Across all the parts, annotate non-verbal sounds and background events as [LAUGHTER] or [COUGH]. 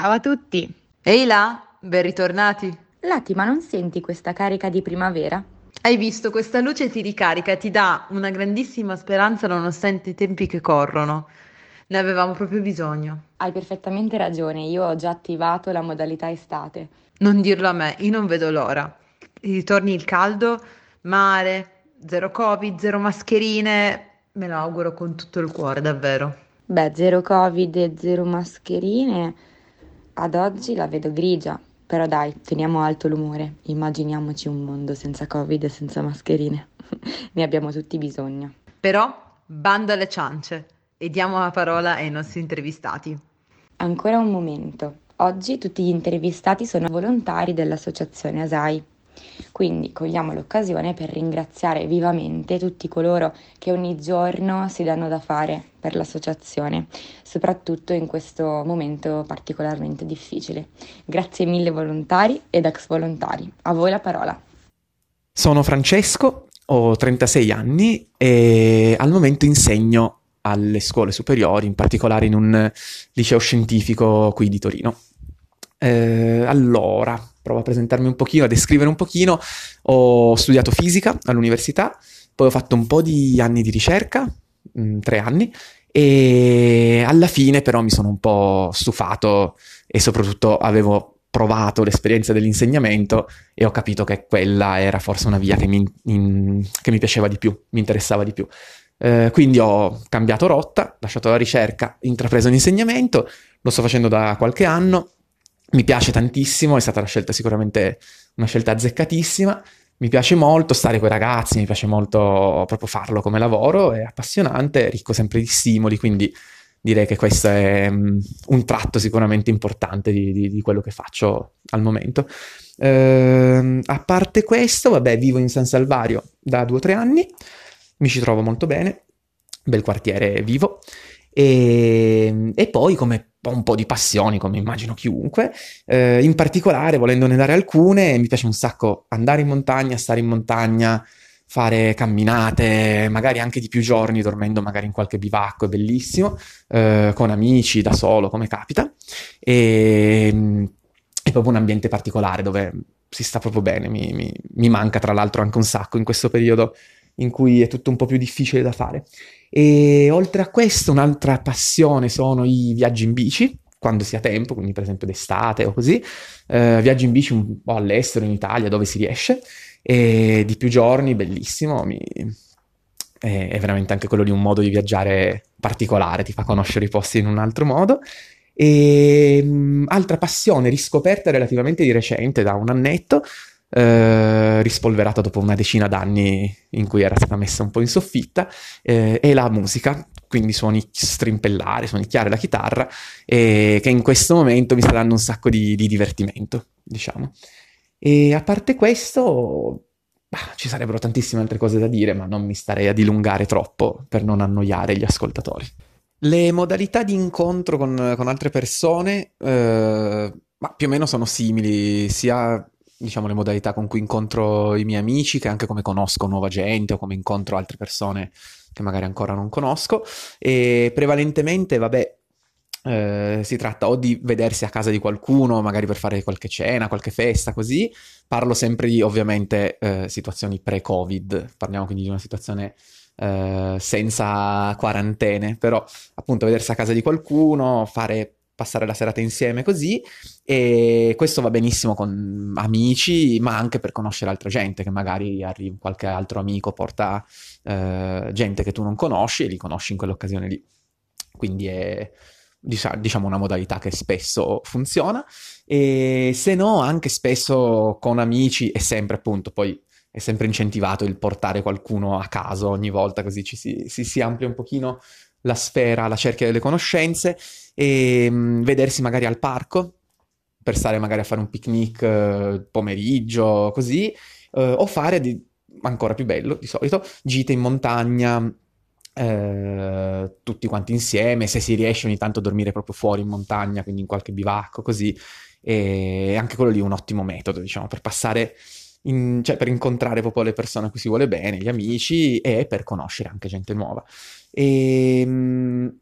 Ciao a tutti! Ehi là, ben ritornati! Lati, ma non senti questa carica di primavera? Hai visto, questa luce ti ricarica e ti dà una grandissima speranza nonostante i tempi che corrono. Ne avevamo proprio bisogno. Hai perfettamente ragione, io ho già attivato la modalità estate. Non dirlo a me, io non vedo l'ora. Ritorni il caldo, mare, zero covid, zero mascherine, me lo auguro con tutto il cuore, davvero. Beh, zero covid e zero mascherine, ad oggi la vedo grigia. Però dai, teniamo alto l'umore, immaginiamoci un mondo senza covid e senza mascherine. [LAUGHS] ne abbiamo tutti bisogno. Però, bando alle ciance e diamo la parola ai nostri intervistati. Ancora un momento. Oggi tutti gli intervistati sono volontari dell'associazione ASAI. Quindi cogliamo l'occasione per ringraziare vivamente tutti coloro che ogni giorno si danno da fare per l'associazione, soprattutto in questo momento particolarmente difficile. Grazie mille volontari ed ex volontari. A voi la parola. Sono Francesco, ho 36 anni e al momento insegno alle scuole superiori, in particolare in un liceo scientifico qui di Torino. Eh, allora, provo a presentarmi un pochino, a descrivere un pochino. Ho studiato fisica all'università, poi ho fatto un po' di anni di ricerca, mh, mm, tre anni, e alla fine però mi sono un po' stufato e soprattutto avevo provato l'esperienza dell'insegnamento e ho capito che quella era forse una via che mi, in, che mi piaceva di più, mi interessava di più. Eh, quindi ho cambiato rotta, lasciato la ricerca, intrapreso l'insegnamento, lo sto facendo da qualche anno mi piace tantissimo, è stata una scelta sicuramente una scelta azzeccatissima. Mi piace molto stare con i ragazzi, mi piace molto proprio farlo come lavoro, è appassionante, ricco sempre di stimoli, quindi direi che questo è um, un tratto sicuramente importante di, di, di, quello che faccio al momento. Uh, a parte questo, vabbè, vivo in San Salvario da due o tre anni, mi ci trovo molto bene, bel quartiere vivo, e, e poi come un po' di passioni, come immagino chiunque. Eh, in particolare, volendone dare alcune, mi piace un sacco andare in montagna, stare in montagna, fare camminate, magari anche di più giorni, dormendo magari in qualche bivacco, è bellissimo, eh, con amici, da solo, come capita. E, è proprio un ambiente particolare dove si sta proprio bene, mi, mi, mi manca tra l'altro anche un sacco in questo periodo in cui è tutto un po' più difficile da fare. E oltre a questo, un'altra passione sono i viaggi in bici, quando si ha tempo, quindi per esempio d'estate o così, eh, viaggi in bici un po' all'estero, in Italia, dove si riesce, e di più giorni, bellissimo, mi... è, veramente anche quello di un modo di viaggiare particolare, ti fa conoscere i posti in un altro modo. E um, altra passione riscoperta relativamente di recente, da un annetto, eh, rispolverata dopo una decina d'anni in cui era stata messa un po' in soffitta, eh, è la musica, quindi suoni strimpellari, suoni chiari la chitarra, e che in questo momento mi sta dando un sacco di, di divertimento, diciamo. E a parte questo, bah, ci sarebbero tantissime altre cose da dire, ma non mi starei a dilungare troppo per non annoiare gli ascoltatori. Le modalità di incontro con, con altre persone, eh, più o meno sono simili, sia diciamo, le modalità con cui incontro i miei amici, che anche come conosco nuova gente o come incontro altre persone che magari ancora non conosco. E prevalentemente, vabbè, eh, si tratta o di vedersi a casa di qualcuno, magari per fare qualche cena, qualche festa, così. Parlo sempre di, ovviamente, eh, situazioni pre-Covid, parliamo quindi di una situazione eh, senza quarantene, però appunto vedersi a casa di qualcuno, fare passare la serata insieme così e questo va benissimo con amici ma anche per conoscere altra gente che magari arriva qualche altro amico porta eh, gente che tu non conosci e li conosci in quell'occasione lì. Quindi è diciamo una modalità che spesso funziona. E se no anche spesso con amici è sempre appunto poi è sempre incentivato il portare qualcuno a caso ogni volta così ci si, si, si amplia un pochino la sfera, la cerchia delle conoscenze e mh, mm, vedersi magari al parco per stare magari a fare un picnic eh, pomeriggio, così, eh, o fare di, ancora più bello di solito, gite in montagna, eh, tutti quanti insieme, se si riesce ogni tanto a dormire proprio fuori in montagna, quindi in qualche bivacco, così, e anche quello lì è un ottimo metodo, diciamo, per passare, in, cioè per incontrare proprio le persone a cui si vuole bene, gli amici, e per conoscere anche gente nuova. E, ehm,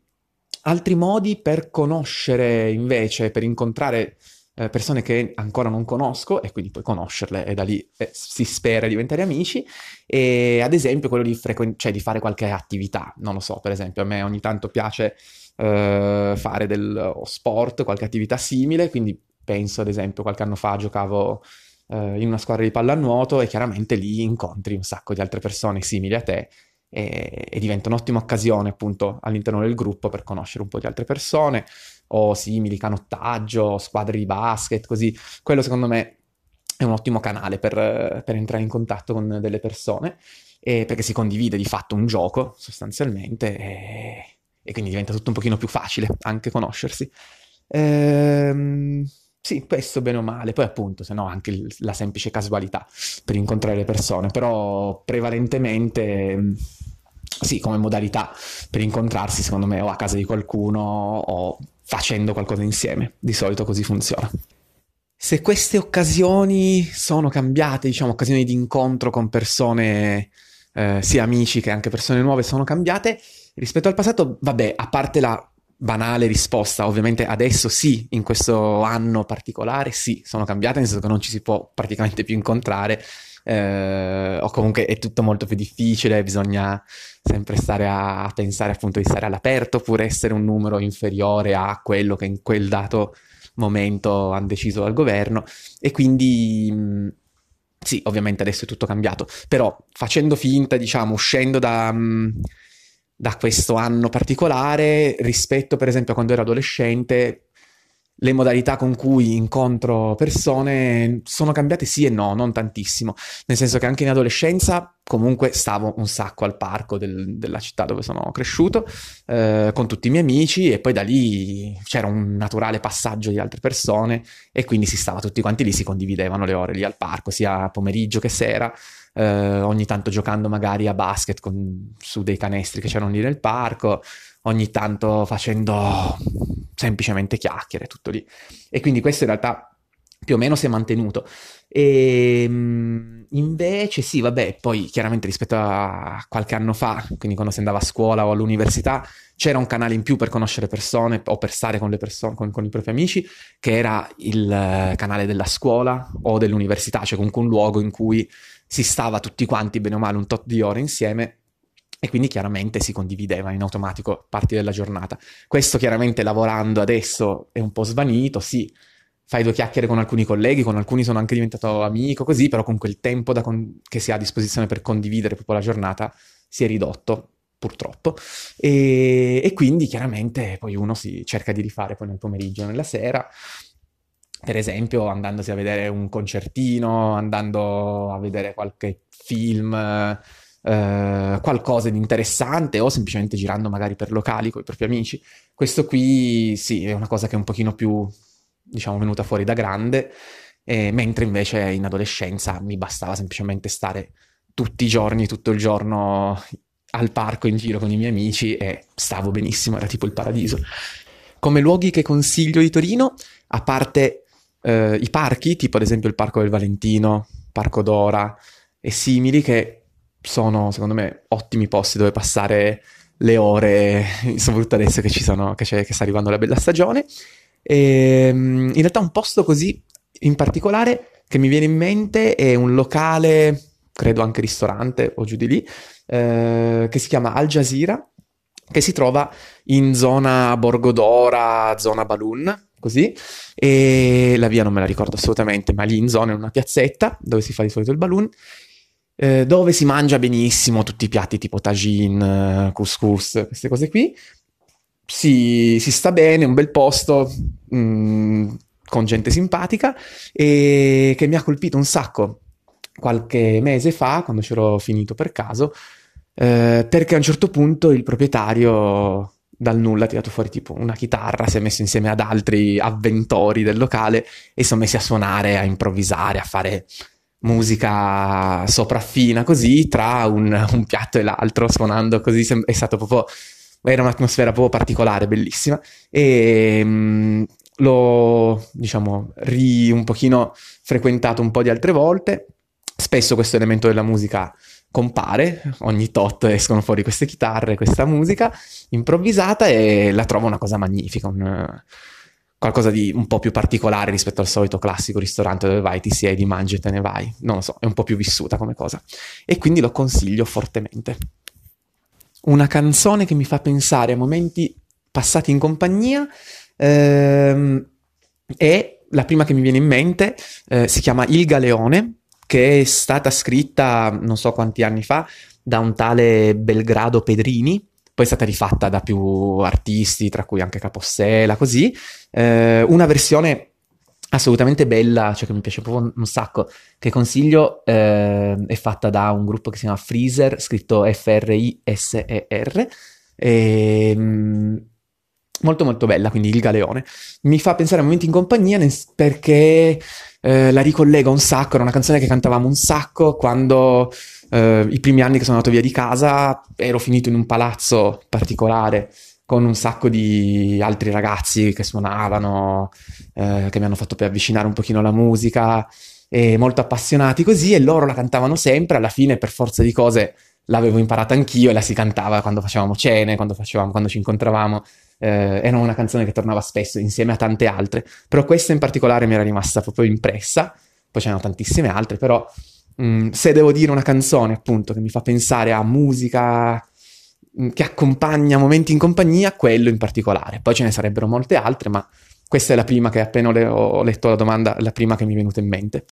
altri modi per conoscere invece, per incontrare eh, persone che ancora non conosco e quindi poi conoscerle e da lì eh, si spera diventare amici. E ad esempio quello di, frequen- cioè, di fare qualche attività, non lo so, per esempio a me ogni tanto piace eh, fare del sport, qualche attività simile, quindi penso ad esempio qualche anno fa giocavo eh, in una squadra di pallanuoto e chiaramente lì incontri un sacco di altre persone simili a te e, e diventa un'ottima occasione appunto all'interno del gruppo per conoscere un po' di altre persone o simili, canottaggio, squadre di basket, così. Quello secondo me è un ottimo canale per, per entrare in contatto con delle persone, e perché si condivide di fatto un gioco sostanzialmente e, e quindi diventa tutto un pochino più facile anche conoscersi. Ehm, sì, questo bene o male, poi appunto, se no anche il, la semplice casualità per incontrare le persone, però prevalentemente sì, come modalità per incontrarsi, secondo me, o a casa di qualcuno o facendo qualcosa insieme. Di solito così funziona. Se queste occasioni sono cambiate, diciamo, occasioni di incontro con persone, eh, sia amici che anche persone nuove, sono cambiate rispetto al passato, vabbè, a parte la banale risposta, ovviamente adesso sì, in questo anno particolare sì, sono cambiate, nel senso che non ci si può praticamente più incontrare, eh, o comunque è tutto molto più difficile, bisogna sempre stare a, pensare appunto di stare all'aperto oppure essere un numero inferiore a quello che in quel dato momento hanno deciso dal governo. E quindi mh, sì, ovviamente adesso è tutto cambiato, però facendo finta, diciamo, uscendo da, mh, da questo anno particolare rispetto per esempio a quando ero adolescente le modalità con cui incontro persone sono cambiate sì e no, non tantissimo, nel senso che anche in adolescenza comunque stavo un sacco al parco del, della città dove sono cresciuto eh, con tutti i miei amici e poi da lì c'era un naturale passaggio di altre persone e quindi si stava tutti quanti lì, si condividevano le ore lì al parco, sia pomeriggio che sera. Eh, ogni tanto giocando magari a basket con, su dei canestri che c'erano lì nel parco, ogni tanto facendo semplicemente chiacchiere, tutto lì. E quindi questo in realtà più o meno si è mantenuto. E ehm, invece sì, vabbè, poi chiaramente rispetto a qualche anno fa, quindi quando si andava a scuola o all'università, c'era un canale in più per conoscere persone o per stare con le persone, con, con i propri amici, che era il canale della scuola o dell'università, cioè comunque un luogo in cui si stava tutti quanti bene o male un tot di ore insieme e quindi chiaramente si condivideva in automatico parti della giornata. Questo chiaramente lavorando adesso è un po' svanito, sì, fai due chiacchiere con alcuni colleghi, con alcuni sono anche diventato amico, così, però con quel tempo con- che si ha a disposizione per condividere proprio la giornata si è ridotto, purtroppo, e, e quindi chiaramente poi uno si cerca di rifare poi nel pomeriggio, nella sera, per esempio andandosi a vedere un concertino, andando a vedere qualche film eh, qualcosa di interessante o semplicemente girando magari per locali con i propri amici. Questo qui sì, è una cosa che è un pochino più, diciamo, venuta fuori da grande, eh, mentre invece in adolescenza mi bastava semplicemente stare tutti i giorni, tutto il giorno al parco in giro con i miei amici e stavo benissimo, era tipo il paradiso. Come luoghi che consiglio di Torino, a parte eh, i parchi, tipo ad esempio il Parco del Valentino, Parco Dora e simili, che sono secondo me ottimi posti dove passare le ore, soprattutto adesso che, ci sono, che, che sta arrivando la bella stagione. E, ehm, in realtà un posto così in particolare che mi viene in mente è un locale, credo anche ristorante o giù di lì, eh, che si chiama Al Jazeera, che si trova in zona Borgodora, zona Balloon, così, e la via non me la ricordo assolutamente, ma lì in zona è una piazzetta dove si fa di solito il balloon, eh, dove si mangia benissimo tutti i piatti tipo tagine, couscous, queste cose qui. Si, si sta bene, un bel posto, mh, mm, con gente simpatica e che mi ha colpito un sacco qualche mese fa, quando c'ero finito per caso, eh, perché a un certo punto il proprietario dal nulla ha tirato fuori tipo una chitarra, si è messo insieme ad altri avventori del locale e sono messi a suonare, a improvvisare, a fare musica sopraffina così tra un, un piatto e l'altro, suonando così, è stato proprio, era un'atmosfera proprio particolare, bellissima. E mh, mm, l'ho, diciamo, ri un pochino frequentato un po' di altre volte, spesso questo elemento della musica compare, ogni tot escono fuori queste chitarre, questa musica improvvisata e la trovo una cosa magnifica, un, qualcosa di un po' più particolare rispetto al solito classico ristorante dove vai, ti siedi, mangi e te ne vai. Non lo so, è un po' più vissuta come cosa. E quindi lo consiglio fortemente. Una canzone che mi fa pensare a momenti passati in compagnia ehm, è la prima che mi viene in mente, eh, si chiama Il Galeone che è stata scritta non so quanti anni fa da un tale Belgrado Pedrini, poi è stata rifatta da più artisti, tra cui anche Capossela, così. Eh, una versione assolutamente bella, cioè che mi piace proprio un sacco, che consiglio, eh, è fatta da un gruppo che si chiama Freezer, scritto F-R-I-S-E-R. E, ehm, molto molto bella, quindi il galeone. Mi fa pensare a momenti in compagnia perché eh, la ricollega un sacco, era una canzone che cantavamo un sacco quando eh, i primi anni che sono andato via di casa ero finito in un palazzo particolare con un sacco di altri ragazzi che suonavano, eh, che mi hanno fatto poi avvicinare un pochino alla musica e molto appassionati così e loro la cantavano sempre, alla fine per forza di cose l'avevo imparata anch'io e la si cantava quando facevamo cene, quando, facevamo, quando ci incontravamo eh, era una canzone che tornava spesso insieme a tante altre, però questa in particolare mi era rimasta proprio impressa, poi c'erano tantissime altre, però mh, mm, se devo dire una canzone appunto che mi fa pensare a musica mh, mm, che accompagna momenti in compagnia, quello in particolare, poi ce ne sarebbero molte altre, ma questa è la prima che appena ho letto la domanda, la prima che mi è venuta in mente.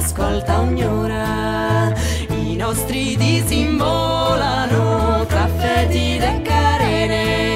Ascolta ogni ora, i nostri disimbolano tra feti e carene,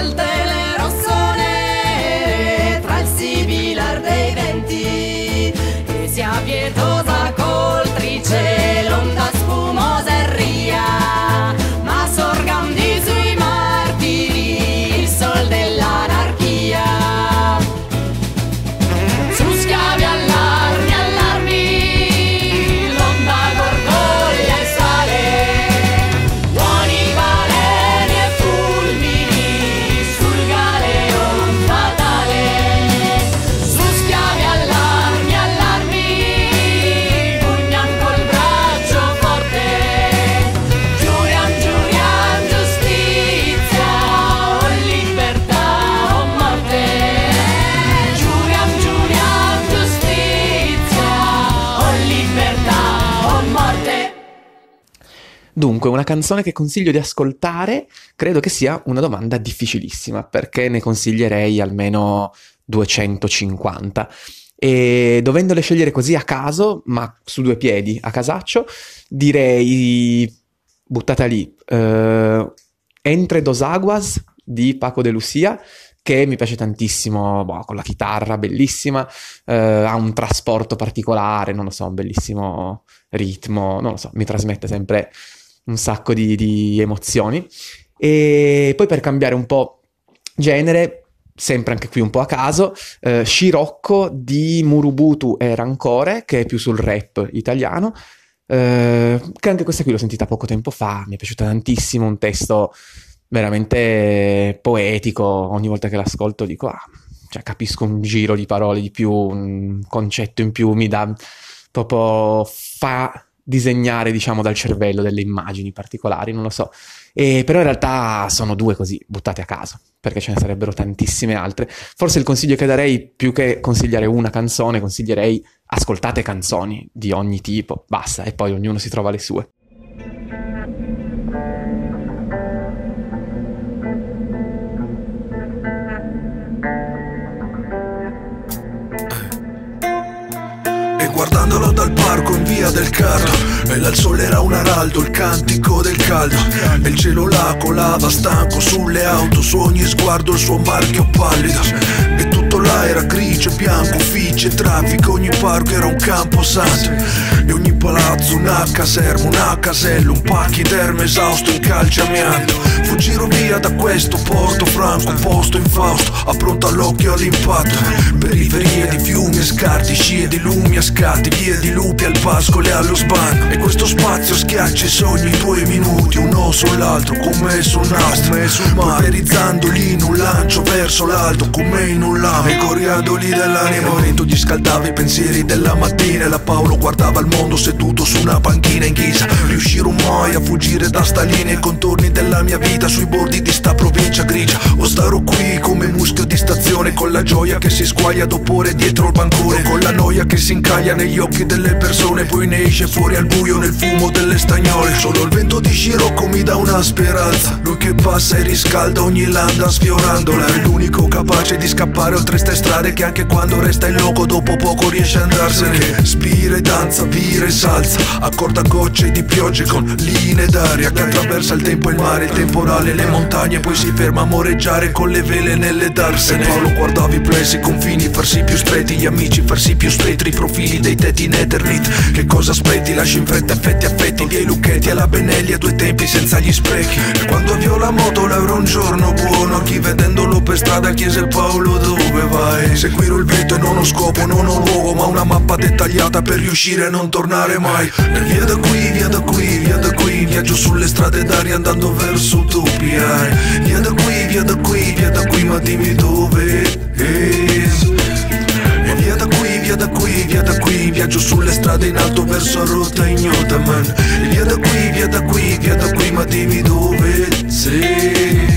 falta Dunque, una canzone che consiglio di ascoltare credo che sia una domanda difficilissima, perché ne consiglierei almeno 250. E dovendole scegliere così a caso, ma su due piedi, a casaccio, direi buttata lì. Uh, Entre dos Aguas di Paco de Lucia, che mi piace tantissimo, boh, con la chitarra bellissima, eh, ha un trasporto particolare, non lo so, un bellissimo ritmo, non lo so, mi trasmette sempre un sacco di, di emozioni. E poi per cambiare un po' genere, sempre anche qui un po' a caso, eh, Scirocco di Murubutu e Rancore, che è più sul rap italiano, eh, che anche questa qui l'ho sentita poco tempo fa, mi è piaciuta tantissimo, un testo veramente poetico, ogni volta che l'ascolto dico, ah, cioè capisco un giro di parole di più, un concetto in più, mi dà proprio, fa disegnare, diciamo, dal cervello delle immagini particolari, non lo so. E, però in realtà sono due così, buttate a caso, perché ce ne sarebbero tantissime altre. Forse il consiglio che darei, più che consigliare una canzone, consiglierei ascoltate canzoni di ogni tipo, basta, e poi ognuno si trova le sue. Del cardo E là il sole era un araldo, il cantico del caldo. E il cielo là colava stanco sulle auto Su ogni sguardo il suo marchio pallido. E tutto là era grigio, bianco, uffici e traffico. Ogni parco era un campo santo. E ogni palazzo una caserma, una casella Un pachidermo esausto in calciamianto Fuggiro via da questo porto franco Posto infausto, appronto all'occhio all'impatto. Periferie di fiumi e scarti, scie di lumi a scatti Vie di lupi al pascolo e allo sbando E questo spazio schiaccia i sogni due minuti Uno sull'altro come sul nastro Polverizzandoli in un lancio verso l'alto come in un lame E coriandoli dell'anima Il vento gli scaldava i pensieri della mattina E la Paolo guardava il mondo seduto su una panchina in ghisa. Riuscirò mai a fuggire da sta linea. I contorni della mia vita sui bordi di sta provincia grigia. O starò qui come muschio di stazione Con la gioia che si squaglia dopo ore dietro il bancone. Con la noia che si incaglia negli occhi delle persone Poi ne esce fuori al buio nel fumo delle stagnole. Solo il vento di Scirocco mi dà una speranza. Lui che passa e riscalda ogni landa sfiorandola È l'unico capace di scappare oltre ste strade Che anche quando resta in loco dopo poco riesce a andarsene. Che danza, vira salza Accorda gocce di piogge con linee d'aria Che attraversa il tempo e il mare, il temporale, le montagne Poi si ferma a moreggiare con le vele nelle darsene Paolo guardava i plessi, i confini farsi più stretti Gli amici farsi più stretti, i profili dei tetti in eternit Che cosa aspetti? Lasci in fretta effetti affetti Via i lucchetti alla Benelli a due tempi senza gli sprechi E quando avviò la moto l'euro un giorno buono Chi vedendolo per strada chiese il Paolo dove vai? Seguirò il vento e non ho scopo, non ho luogo Ma una mappa dettagliata per riuscire a non tornare mai E via da qui, via da qui, via da qui Viaggio sulle strade d'aria andando verso utopia E Via da qui, via da qui, via da qui Ma dimmi dove eh. E via da qui, via da qui, via da qui Viaggio sulle strade in alto verso rotta ignota man E via da qui, via da qui, via da qui Ma dimmi dove sei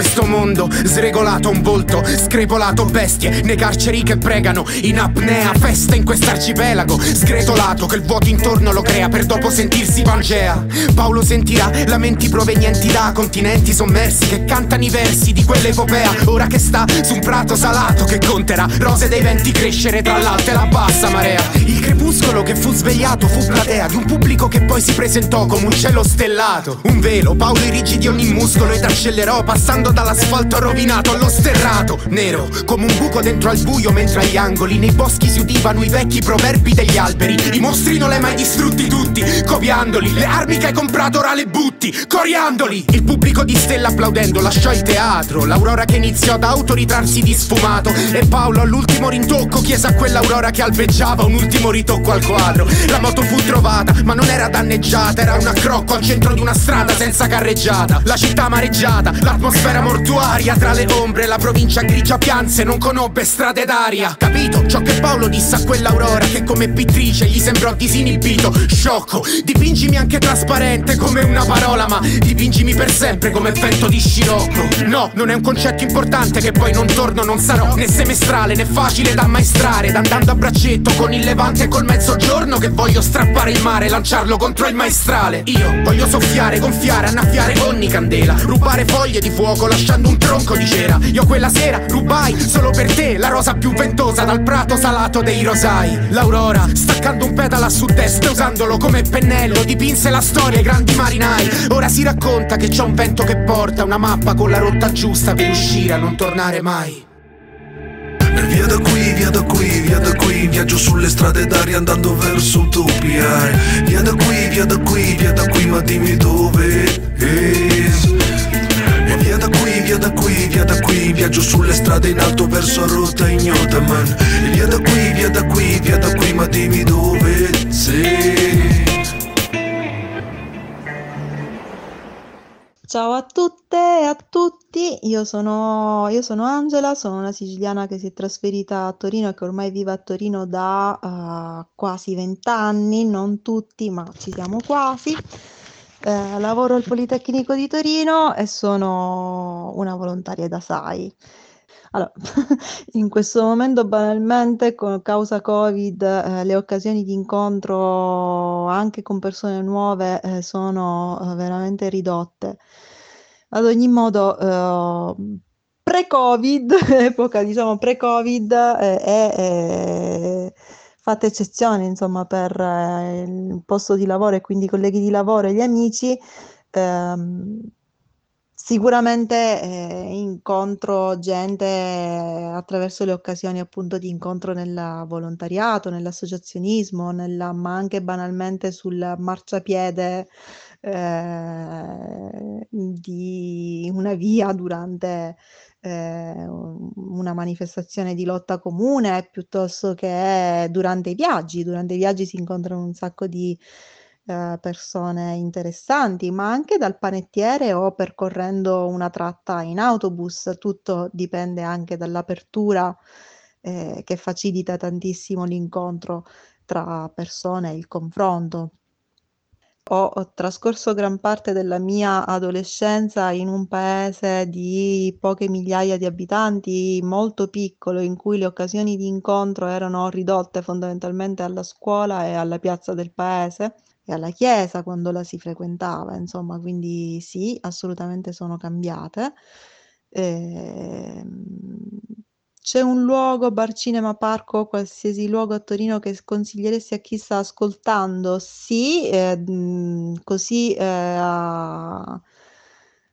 questo mondo sregolato un volto, screpolato bestie nei carceri che pregano in apnea, festa in quest'arcipelago, sgretolato che il vuoto intorno lo crea per dopo sentirsi Pangea. Paolo sentirà lamenti provenienti da continenti sommersi che cantano i versi di quell'epopea, ora che sta su un prato salato che conterà rose dei venti crescere tra l'alta e la bassa marea. Il crepuscolo che fu svegliato fu platea di un pubblico che poi si presentò come un cielo stellato. Un velo, Paolo irrigidi ogni muscolo ed accelerò passando dall'asfalto rovinato allo sterrato Nero come un buco dentro al buio mentre agli angoli nei boschi si udivano i vecchi proverbi degli alberi. I mostri non l'hai mai distrutti tutti, copiandoli. Le armi che hai comprato ora le butti, coriandoli. Il pubblico di stella applaudendo lasciò il teatro. L'aurora che iniziò ad autoritrarsi di sfumato. E Paolo all'ultimo rintocco chiese a quell'aurora che alveggiava un ultimo ritocco al quadro. La moto fu trovata ma non era danneggiata Era un accrocco al centro di una strada senza carreggiata. La città amareggiata, l'atmosfera mortuaria Tra le ombre la provincia grigia pianse Non conobbe strade d'aria. Capito ciò che Paolo disse a quell'aurora Che come pittrice gli sembrò disinibito. Sciocco, dipingimi anche trasparente come una parola Ma dipingimi per sempre come vento di scirocco. No, non è un concetto importante che poi non torno Non sarò né semestrale né facile da ammaestrare Andando a braccetto con il levante e col mezzogiorno Che voglio strappare il mare La lanciarlo contro il maestrale. Io voglio soffiare, gonfiare, annaffiare ogni candela. Rubare foglie di fuoco lasciando un tronco di cera. Io quella sera rubai solo per te La rosa più ventosa dal prato salato dei rosai. L'aurora, staccando un pedala a sud-est Usandolo come pennello dipinse la storia ai grandi marinai. Ora si racconta che c'è un vento che porta Una mappa con la rotta giusta per uscire a non tornare mai. Via da qui, via da qui, via da qui Viaggio sulle strade d'aria andando verso utopia. Via da qui, via da qui, via da qui Ma dimmi dove E qui, via da qui, via da qui Viaggio sulle strade in alto verso rotta ignota man via da qui, via da qui, via da qui Ma dimmi dove sei Ciao a tutte e a tutti, io sono, io sono Angela, sono una siciliana che si è trasferita a Torino e che ormai vive a Torino da uh, quasi vent'anni, non tutti, ma ci siamo quasi. Eh, lavoro al Politecnico di Torino e sono una volontaria da SAI. Allora, [LAUGHS] in questo momento banalmente, con causa Covid, eh, le occasioni di incontro anche con persone nuove eh, sono eh, veramente ridotte. Ad ogni modo, eh, pre-Covid, [LAUGHS] epoca diciamo pre-Covid, eh, è eh, fatta eccezione insomma per il posto di lavoro e quindi i colleghi di lavoro e gli amici. Ehm, Sicuramente eh, incontro gente attraverso le occasioni appunto di incontro nel volontariato, nell'associazionismo, nella, ma anche banalmente sul marciapiede eh, di una via durante eh, una manifestazione di lotta comune, piuttosto che durante i viaggi. Durante i viaggi si incontrano un sacco di eh, persone interessanti, ma anche dal panettiere o percorrendo una tratta in autobus, tutto dipende anche dall'apertura eh, che facilita tantissimo l'incontro tra persone, il confronto. Ho, trascorso gran parte della mia adolescenza in un paese di poche migliaia di abitanti, molto piccolo, in cui le occasioni di incontro erano ridotte fondamentalmente alla scuola e alla piazza del paese e alla chiesa quando la si frequentava, insomma, quindi sì, assolutamente sono cambiate. Ehm, c'è un luogo, bar, cinema, parco, qualsiasi luogo a Torino che consiglieresti a chi sta ascoltando? Sì, eh, così eh, a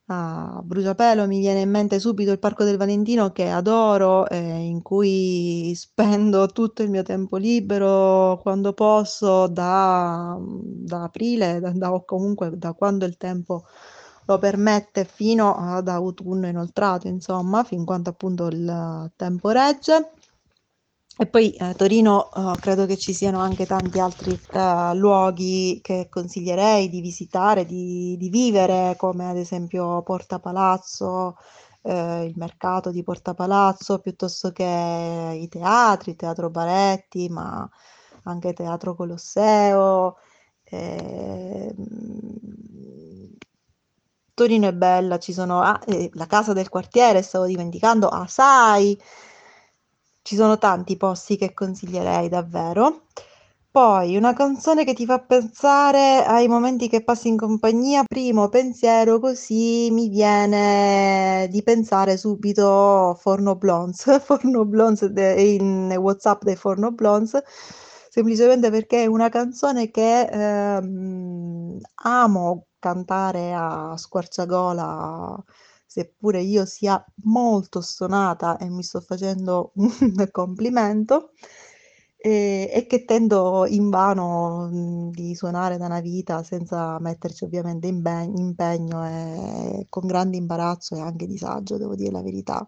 a bruciapelo mi viene in mente subito il Parco del Valentino che adoro, eh, in cui spendo [LAUGHS] tutto il mio tempo libero quando posso, da, da aprile, da, da, o comunque da quando il tempo lo permette fino ad autunno inoltrato, insomma, fin quando appunto il tempo regge. E poi eh, Torino uh, credo che ci siano anche tanti altri uh, luoghi che consiglierei di visitare, di, di, vivere, come ad esempio Porta Palazzo, eh, il mercato di Porta Palazzo, piuttosto che i teatri, Teatro Baretti, ma anche Teatro Colosseo. Eh, Torino è bella, ci sono ah, eh, la casa del quartiere, stavo dimenticando, Asai. Ci sono tanti posti che consiglierei davvero. Poi una canzone che ti fa pensare ai momenti che passi in compagnia. Primo pensiero così mi viene di pensare subito Forno Blondes, [LAUGHS] Forno Blondes de- in WhatsApp dei Forno Blondes, semplicemente perché è una canzone che ehm, amo cantare a squarciagola seppure io sia molto stonata e mi sto facendo un [LAUGHS] complimento, e, e che tendo invano mh, di suonare da una vita senza metterci ovviamente impegno e con grande imbarazzo e anche disagio, devo dire la verità.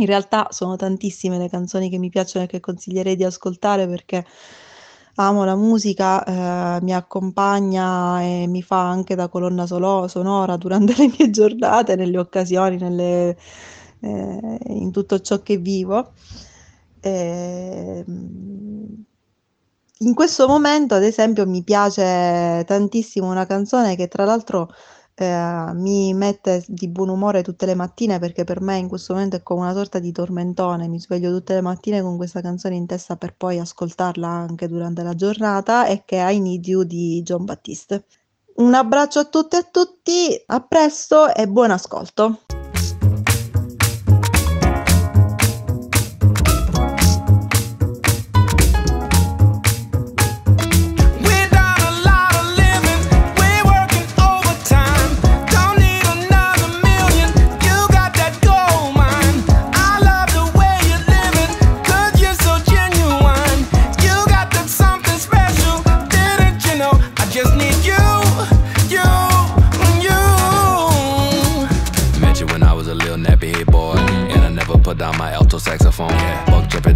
In realtà sono tantissime le canzoni che mi piacciono e che consiglierei di ascoltare perché amo la musica, eh, mi accompagna e mi fa anche da colonna solo- sonora durante [LAUGHS] le mie giornate, nelle occasioni, nelle, eh, in tutto ciò che vivo. Ehm, in questo momento, ad esempio, mi piace tantissimo una canzone che tra l'altro eh, mi mette di buon umore tutte le mattine perché per me in questo momento è come una sorta di tormentone. Mi sveglio tutte le mattine con questa canzone in testa per poi ascoltarla anche durante la giornata e che è I Need You di John Battiste. Un abbraccio a tutte e a tutti, a presto e buon ascolto.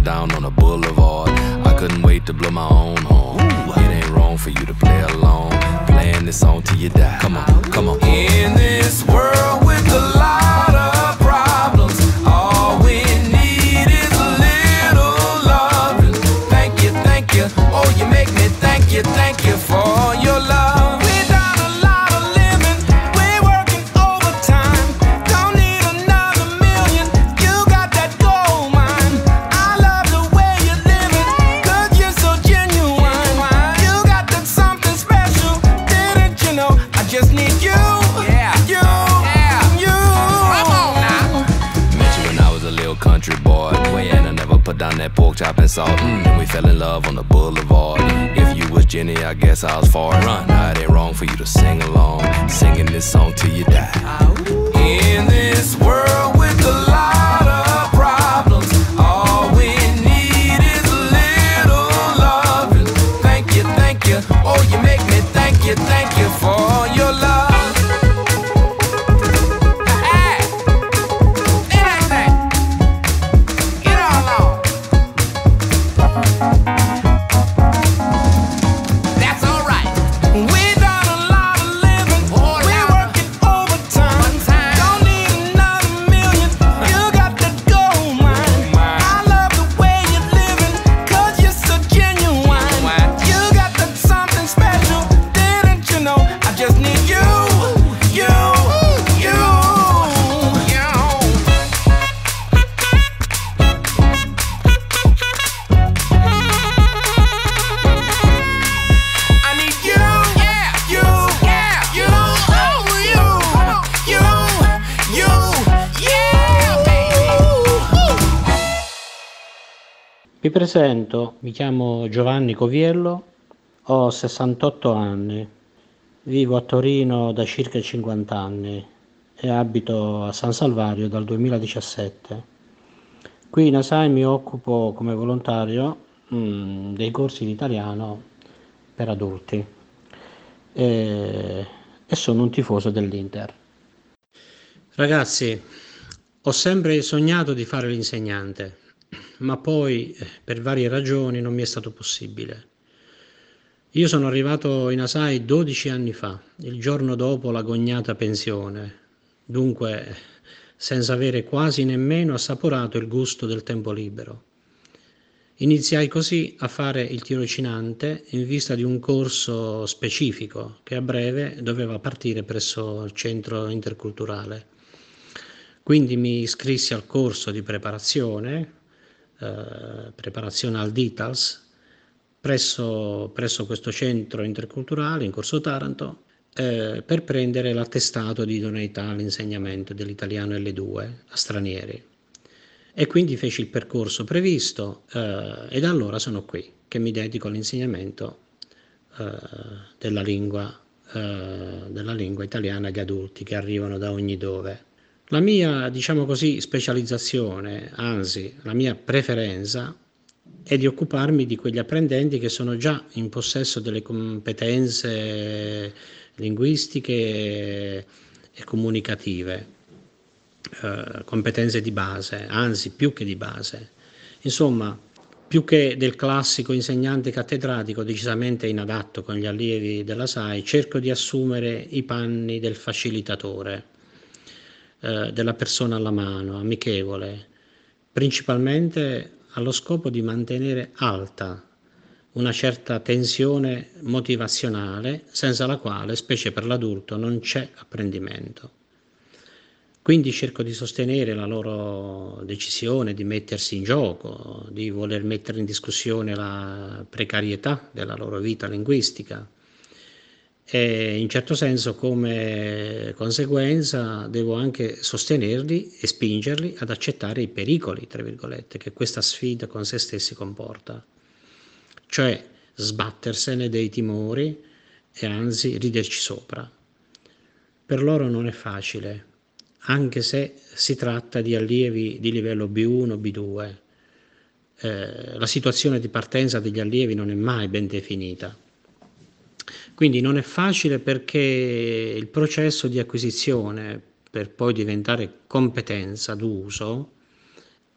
Boulevard. I couldn't wait to blow my own horn. It ain't wrong for you to play along. Playing this song till you die. Come on, come on. In this world guess I was far. Run. It ain't wrong for you to sing along. Singing this song till you die. Mi presento, mi chiamo Giovanni Coviello, ho 68 anni, vivo a Torino da circa 50 anni e abito a San Salvario dal 2017. Qui in Asai mi occupo come volontario mm, dei corsi di italiano per adulti e, e sono un tifoso dell'Inter. Ragazzi, ho sempre sognato di fare l'insegnante, ma poi eh, per varie ragioni non mi è stato possibile. Io sono arrivato in Asai 12 anni fa, il giorno dopo l'agognata pensione, dunque senza avere quasi nemmeno assaporato il gusto del tempo libero. Iniziai così a fare il tirocinante in vista di un corso specifico che a breve doveva partire presso il centro interculturale. Quindi mi iscrissi al corso di preparazione, eh, preparazione al DITALS, presso, presso questo centro interculturale in Corso Taranto eh, per prendere l'attestato di idoneità all'insegnamento dell'italiano L2 a stranieri. E quindi feci il percorso previsto eh, e da allora sono qui che mi dedico all'insegnamento eh, della lingua, eh, della lingua italiana agli adulti che arrivano da ogni dove. La mia, diciamo così, specializzazione, anzi la mia preferenza è di occuparmi di quegli apprendenti che sono già in possesso delle competenze linguistiche e comunicative, eh, competenze di base, anzi più che di base. Insomma, più che del classico insegnante cattedratico decisamente inadatto con gli allievi della SAI, cerco di assumere i panni del facilitatore, eh, della persona alla mano, amichevole, principalmente allo scopo di mantenere alta una certa tensione motivazionale senza la quale, specie per l'adulto, non c'è apprendimento. Quindi cerco di sostenere la loro decisione di mettersi in gioco, di voler mettere in discussione la precarietà della loro vita linguistica e in certo senso come conseguenza devo anche sostenerli e spingerli ad accettare i pericoli, tra virgolette, che questa sfida con se stessi comporta cioè sbattersene dei timori e anzi riderci sopra. Per loro non è facile, anche se si tratta di allievi di livello B1, B2. Eh, la situazione di partenza degli allievi non è mai ben definita. Quindi non è facile perché il processo di acquisizione per poi diventare competenza d'uso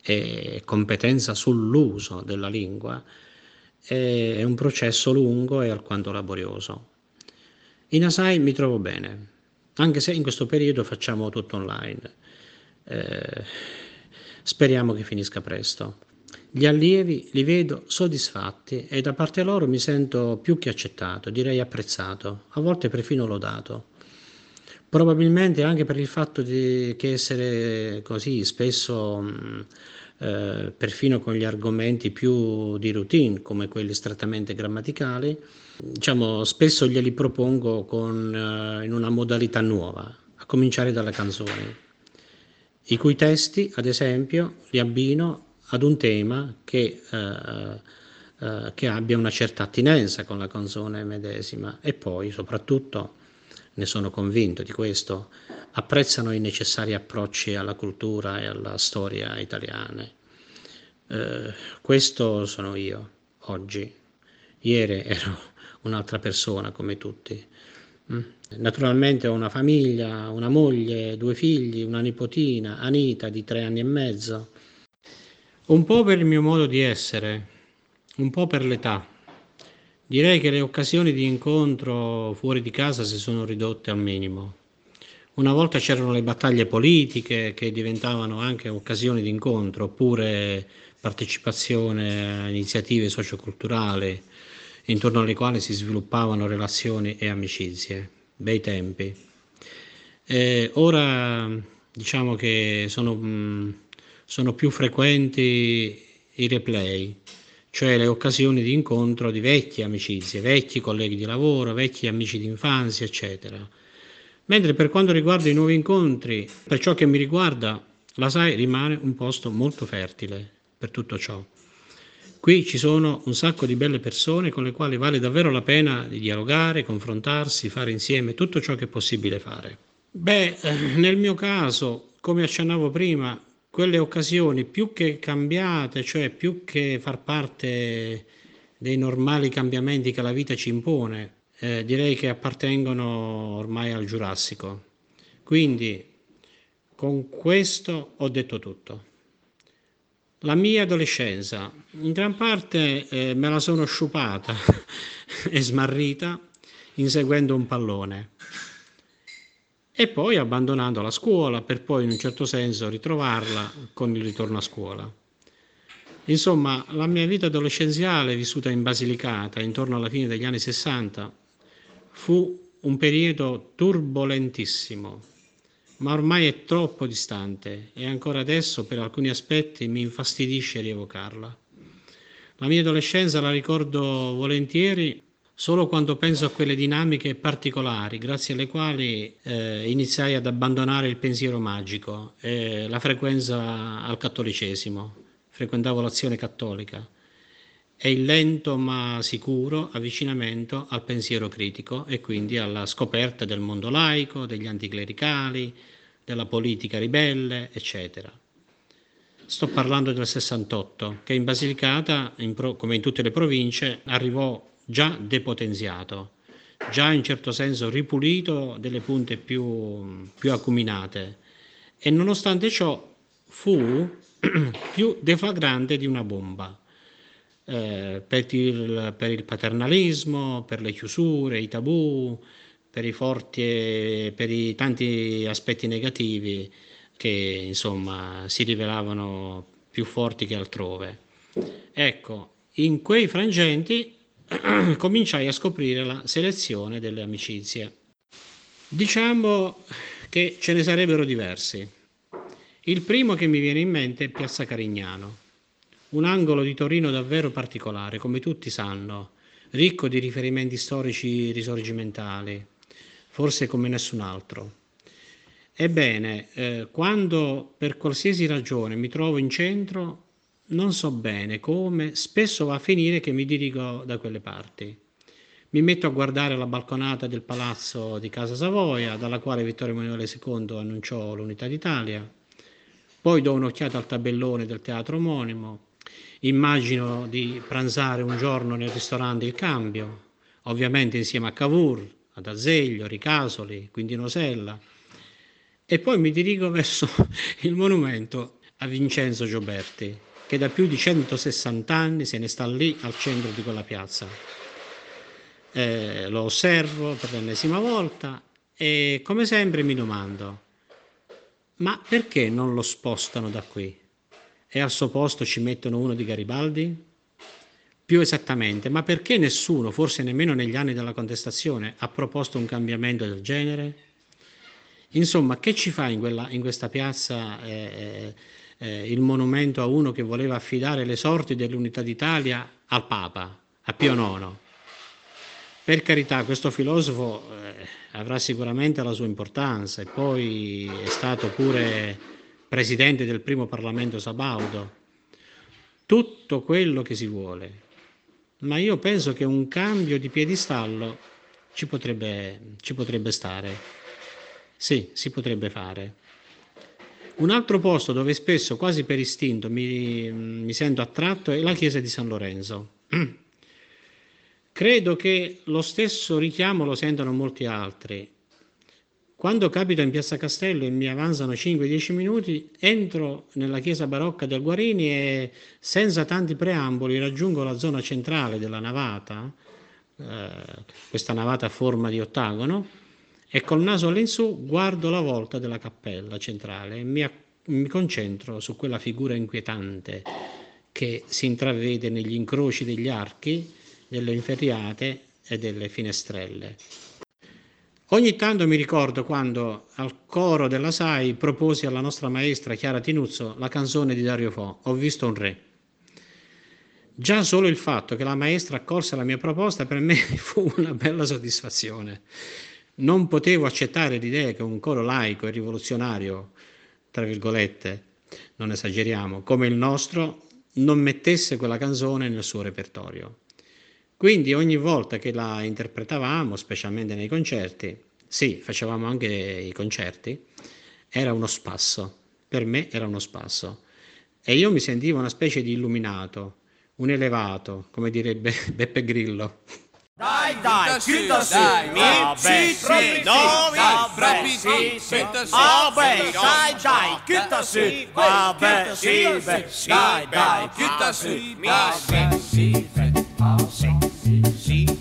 e competenza sull'uso della lingua è un processo lungo e alquanto laborioso. In Asai mi trovo bene, anche se in questo periodo facciamo tutto online. Eh, speriamo che finisca presto. Gli allievi li vedo soddisfatti e da parte loro mi sento più che accettato, direi apprezzato, a volte perfino lodato. Probabilmente anche per il fatto di, che essere così spesso, mh, eh, perfino con gli argomenti più di routine, come quelli strettamente grammaticali, diciamo, spesso glieli propongo con, eh, in una modalità nuova, a cominciare dalle canzoni, i cui testi, ad esempio, li abbino ad un tema che, eh, eh, che abbia una certa attinenza con la canzone medesima e poi soprattutto, ne sono convinto di questo, apprezzano i necessari approcci alla cultura e alla storia italiane. Eh, questo sono io oggi. Ieri ero [LAUGHS] un'altra persona come tutti. Mm. Naturalmente ho una famiglia, una moglie, due figli, una nipotina, Anita di tre anni e mezzo, un po' per il mio modo di essere, un po' per l'età. Direi che le occasioni di incontro fuori di casa si sono ridotte al minimo. Una volta c'erano le battaglie politiche che diventavano anche occasioni di incontro, oppure partecipazione a iniziative socioculturali intorno alle quali si sviluppavano relazioni e amicizie. Bei tempi. E ora diciamo che sono... Mh, sono più frequenti i replay, cioè le occasioni di incontro di vecchie amicizie, vecchi colleghi di lavoro, vecchi amici di infanzia, eccetera. Mentre per quanto riguarda i nuovi incontri, per ciò che mi riguarda, la SAI rimane un posto molto fertile per tutto ciò. Qui ci sono un sacco di belle persone con le quali vale davvero la pena di dialogare, confrontarsi, fare insieme tutto ciò che è possibile fare. Beh, eh, nel mio caso, come accennavo prima, quelle occasioni più che cambiate, cioè più che far parte dei normali cambiamenti che la vita ci impone, eh, direi che appartengono ormai al Giurassico. Quindi con questo ho detto tutto. La mia adolescenza, in gran parte eh, me la sono sciupata [LAUGHS] e smarrita inseguendo un pallone e poi abbandonando la scuola per poi in un certo senso ritrovarla con il ritorno a scuola. Insomma, la mia vita adolescenziale vissuta in Basilicata intorno alla fine degli anni 60 fu un periodo turbolentissimo, ma ormai è troppo distante e ancora adesso per alcuni aspetti mi infastidisce rievocarla. La mia adolescenza la ricordo volentieri solo quando penso a quelle dinamiche particolari grazie alle quali eh, iniziai ad abbandonare il pensiero magico e la frequenza al cattolicesimo, frequentavo l'azione cattolica e il lento ma sicuro avvicinamento al pensiero critico e quindi alla scoperta del mondo laico, degli anticlericali, della politica ribelle, eccetera. Sto parlando del 68, che in Basilicata, in pro, come in tutte le province, arrivò già depotenziato, già in certo senso ripulito delle punte più, più acuminate e nonostante ciò fu [CLEARS THROAT] più deflagrante di una bomba. Eh, per, il, per, il, paternalismo, per le chiusure, i tabù, per i forti, per i tanti aspetti negativi che insomma si rivelavano più forti che altrove. Ecco, in quei frangenti [CLEARS THROAT] cominciai a scoprire la selezione delle amicizie. Diciamo che ce ne sarebbero diversi. Il primo che mi viene in mente è Piazza Carignano, un angolo di Torino davvero particolare, come tutti sanno, ricco di riferimenti storici risorgimentali, forse come nessun altro. Ebbene, eh, quando per qualsiasi ragione mi trovo in centro, non so bene come, spesso va a finire che mi dirigo da quelle parti. Mi metto a guardare la balconata del palazzo di Casa Savoia, dalla quale Vittorio Emanuele II annunciò l'unità d'Italia. Poi do un'occhiata al tabellone del teatro omonimo. Immagino di pranzare un giorno nel ristorante Il Cambio, ovviamente insieme a Cavour, ad Azeglio, Ricasoli, quindi Nosella. E poi mi dirigo [LAUGHS] verso il monumento a Vincenzo Gioberti, che da più di 160 anni se ne sta lì al centro di quella piazza. Eh, lo osservo per l'ennesima volta e come sempre mi domando, ma perché non lo spostano da qui? E al suo posto ci mettono uno di Garibaldi? Più esattamente, ma perché nessuno, forse nemmeno negli anni della contestazione, ha proposto un cambiamento del genere? Insomma, che ci fa in, quella, in questa piazza eh, eh, il monumento a uno che voleva affidare le sorti dell'unità d'Italia al Papa, a Pio IX? Per carità, questo filosofo eh, avrà sicuramente la sua importanza e poi è stato pure presidente del primo Parlamento sabaudo. Tutto quello che si vuole, ma io penso che un cambio di piedistallo ci potrebbe, ci potrebbe stare. Sì, si potrebbe fare. Un altro posto dove spesso, quasi per istinto, mi, mi sento attratto è la chiesa di San Lorenzo. [CLEARS THROAT] Credo che lo stesso richiamo lo sentano molti altri. Quando capito in Piazza Castello e mi avanzano 5-10 minuti, entro nella chiesa barocca del Guarini e senza tanti preamboli raggiungo la zona centrale della navata, eh, questa navata a forma di ottagono, e col naso all'insù guardo la volta della cappella centrale e mi, mi concentro su quella figura inquietante che si intravede negli incroci degli archi, delle inferriate e delle finestrelle. Ogni tanto mi ricordo quando al coro della SAI proposi alla nostra maestra Chiara Tinuzzo la canzone di Dario Fo, Ho visto un re. Già solo il fatto che la maestra accolse la mia proposta per me [LAUGHS] fu una bella soddisfazione. Non potevo accettare l'idea che un coro laico e rivoluzionario, tra virgolette, non esageriamo, come il nostro, non mettesse quella canzone nel suo repertorio. Quindi ogni volta che la interpretavamo, specialmente nei concerti, sì, facevamo anche i concerti, era uno spasso, per me era uno spasso. E io mi sentivo una specie di illuminato, un elevato, come direbbe [LAUGHS] Beppe Grillo. Dai, dai, chiuda su. Mi, sì, sì, no, mi, sì, sì. Ah, beh, dai, dai, su. Ah, beh, sì, beh, dai, dai, chiuda su. Mi, sì, sì, sì,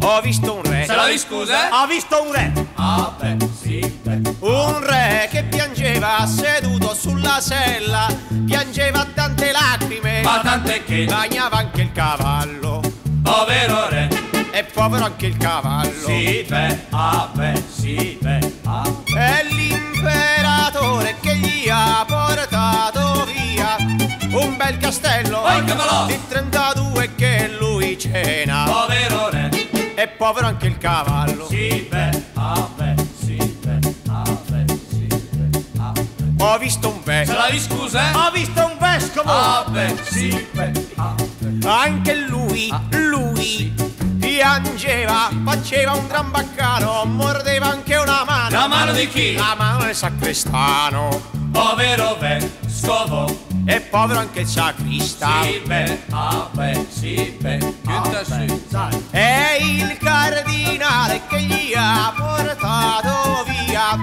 Ho visto un re. Se la scusa? Ho visto un re. Ah, beh, sì. Un re che piangeva seduto sulla sella, piangeva tante lacrime, Ma tant'è che, bagnava anche il cavallo. Povero re, E povero anche il cavallo. sì, beh, ah, beh, sì, beh, ah. È l'imperatore che gli ha portato via un bel castello di 32 che lui cena. Povero re, E povero anche il cavallo. sì, beh, ah, beh, sì, beh, ah, beh, sì, beh, ah, beh. Ho visto un Se vescovo. la scusa? Ho visto un vescovo. Ah, beh, sì, beh, ah, beh. Anche lui, lui piangeva, faceva un gran baccano, mordeva anche una mano. La mano di chi? La mano del sacrestano. Povero vescovo, E povero anche il sacrista. sì, beh, ah, beh, sì, beh, ah, beh, sai. È il cardinale che gli ha portato via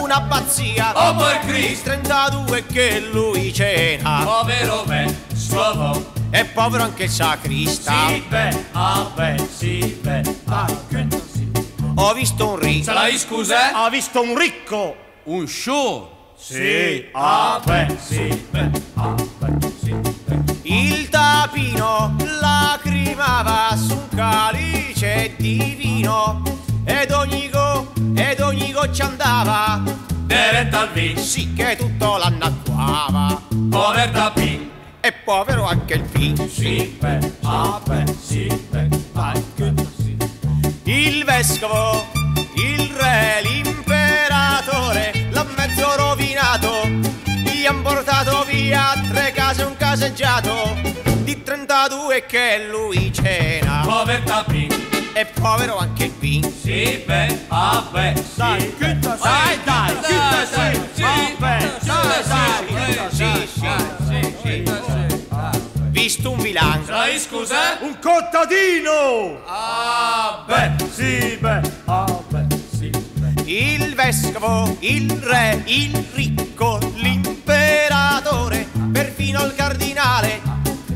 un'abbazia. Oh, per Cristo, 32 che lui cena. povero vescovo, E povero anche il sacrista. sì, beh, ah, beh, sì, beh, ah, beh, sì. Ho visto un Se ricco. la scusa? Ho visto un ricco. Un show, Sì, ah, beh, sì, beh, ah, beh, sì, beh. Il tapino lacrimava su un calice di vino ed ogni go, ed ogni goccia andava, Diretta al vino, sì che tutto l'annacquava. povertà P, E povero anche il vino. sì, beh, ah, beh, sì, beh, chiudo, sì. Il vescovo, il re, l'imperatore, l'ha mezzo rovinato. Gli han portato via tre case e un caseggiato di 32 che lui cena. Povertà P, E povero anche il vino. sì, beh, ah, beh, sì, Dai, beh, chiuda, dai, sì, dai, chiuda, sì, sì, ah, beh, sì, dai, sì, dai, sì, sì, sì, sì, sì, sì. Visto un vilano. Se la scusa? Un contadino! Ah, beh, sì, beh, ah, beh, sì, beh. Il vescovo, il re, il ricco, l'imperatore Peppino il cardinale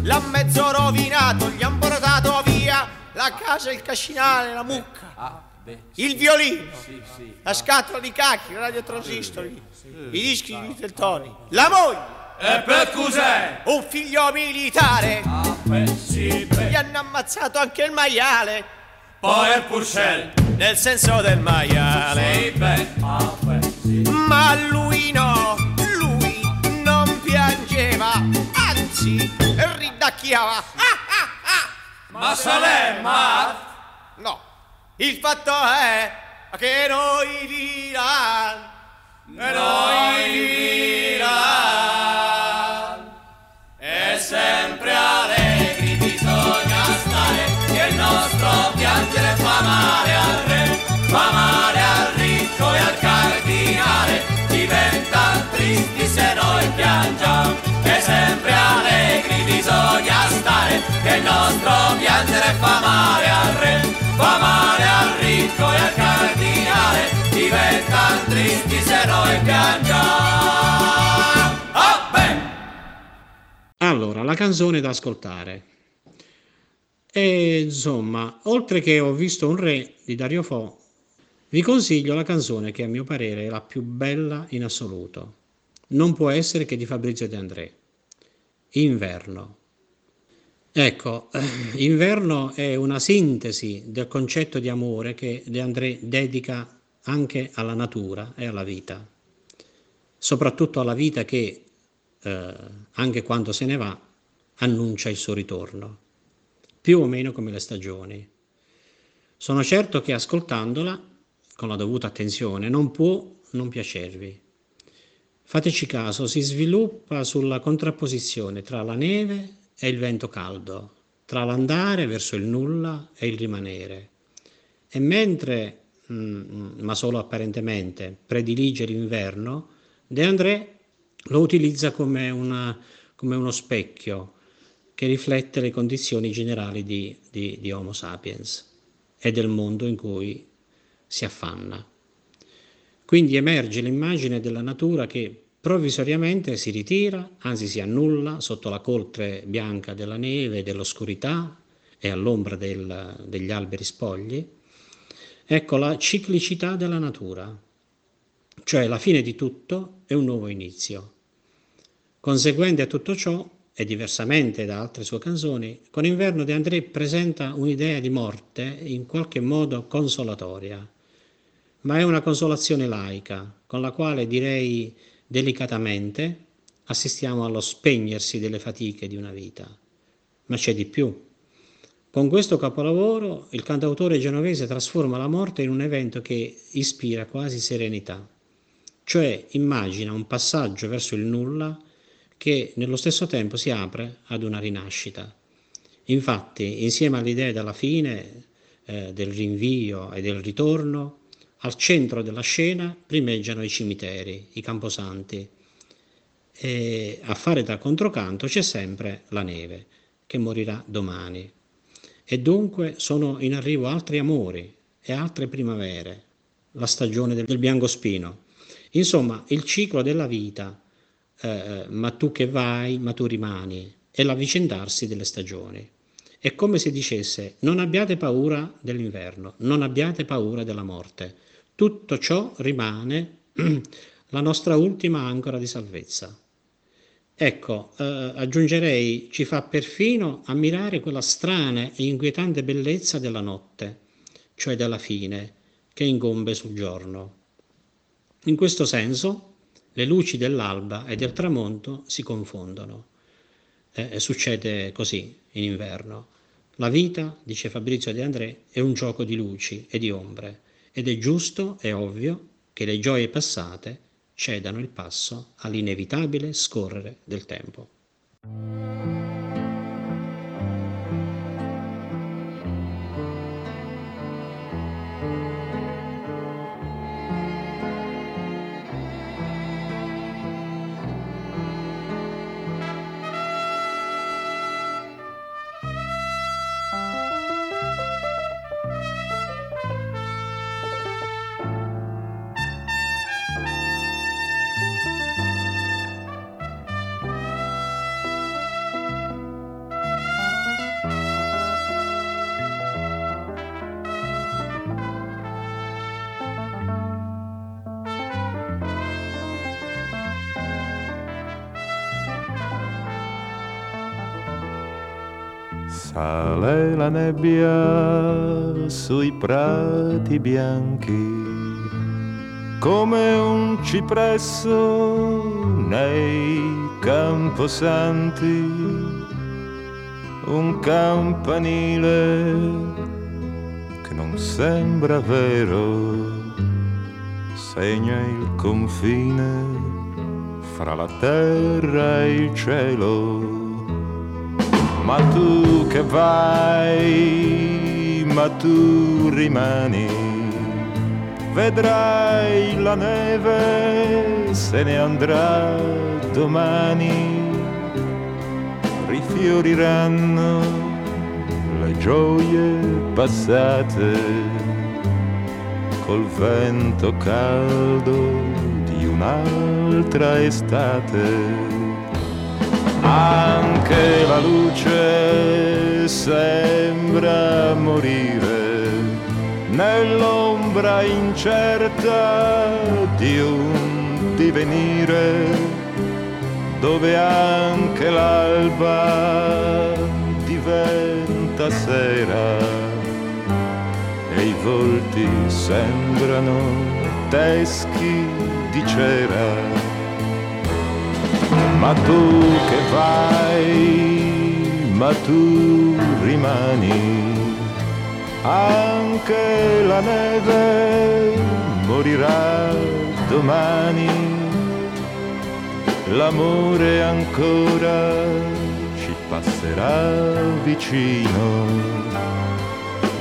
l'ha mezzo rovinato, gli han portato via la casa, il cascinale, la mucca, il violino, la scatola di cacchi, il radiotransistori, i dischi di Teltoni, la moglie. E per cos'è? Un figlio militare, Sì, beh. gli hanno ammazzato anche il maiale, Poi il Purcell. nel senso del maiale. Sì, beh. Ah, beh, sì. Ma lui no, lui non piangeva, anzi ridacchiava. Ah, ah, ah. Ma Salema! No, il fatto è che noi E noi diran. Sempre allegri bisogna stare, che il nostro piangere fa male al re, fa male al ricco e al cardinale, diventa tristi se noi piangiamo. E sempre allegri bisogna stare, che il nostro piangere fa male al re, fa male al ricco e al cardinale, diventa tristi se noi piangiamo. Allora, la canzone da ascoltare. E insomma, oltre che Ho visto un re di Dario Fo, vi consiglio la canzone che a mio parere è la più bella in assoluto. Non può essere che di Fabrizio De André. Inverno. Ecco, Inverno è una sintesi del concetto di amore che De André dedica anche alla natura e alla vita, soprattutto alla vita che, eh, anche quando se ne va, annuncia il suo ritorno, più o meno come le stagioni. Sono certo che ascoltandola, con la dovuta attenzione, non può non piacervi. Fateci caso, si sviluppa sulla contrapposizione tra la neve e il vento caldo, tra l'andare verso il nulla e il rimanere. E mentre, mm, ma solo apparentemente, predilige l'inverno, De André lo utilizza come, una- come uno specchio che riflette le condizioni generali di, di- di Homo sapiens e del mondo in cui si affanna. Quindi emerge l'immagine della natura che provvisoriamente si ritira, anzi si annulla sotto la coltre bianca della neve e dell'oscurità e all'ombra del- degli alberi spogli. Ecco la ciclicità della natura, cioè la fine di tutto è un nuovo inizio. Conseguente a tutto ciò, e diversamente da altre sue canzoni, con Inverno De André presenta un'idea di morte in qualche modo consolatoria, ma è una consolazione laica, con la quale direi delicatamente assistiamo allo spegnersi delle fatiche di una vita. Ma c'è di più. Con questo capolavoro il cantautore genovese trasforma la morte in un evento che ispira quasi serenità, cioè immagina un passaggio verso il nulla che nello stesso tempo si apre ad una rinascita. Infatti, insieme all'idea della fine, eh, del rinvio e del ritorno, al centro della scena primeggiano i cimiteri, i camposanti, e a fare da controcanto c'è sempre la neve, che morirà domani. E dunque sono in arrivo altri amori e altre primavere, la stagione del, biancospino. Insomma, il ciclo della vita, eh, ma tu che vai, ma tu rimani, è l'avvicendarsi delle stagioni. È come se dicesse non abbiate paura dell'inverno, non abbiate paura della morte. Tutto ciò rimane [CLEARS THROAT] la nostra ultima ancora di salvezza. Ecco, eh, aggiungerei, ci fa perfino ammirare quella strana e inquietante bellezza della notte, cioè della fine, che incombe sul giorno. In questo senso, le luci dell'alba e del tramonto si confondono. Eh, succede così in inverno. La vita, dice Fabrizio De André, è un gioco di luci e di ombre ed è giusto e ovvio che le gioie passate cedano il passo all'inevitabile scorrere del tempo. Sale la nebbia sui prati bianchi come un cipresso nei camposanti, un campanile che non sembra vero, segna il confine fra la terra e il cielo. Ma tu che vai, ma tu rimani, vedrai la neve se ne andrà domani, rifioriranno le gioie passate. Col vento caldo di un'altra estate anche la luce sembra morire nell'ombra incerta di un divenire dove anche l'alba diventa sera e i volti sembrano teschi di cera ma tu che vai, ma tu rimani, anche la neve morirà domani, l'amore ancora ci passerà vicino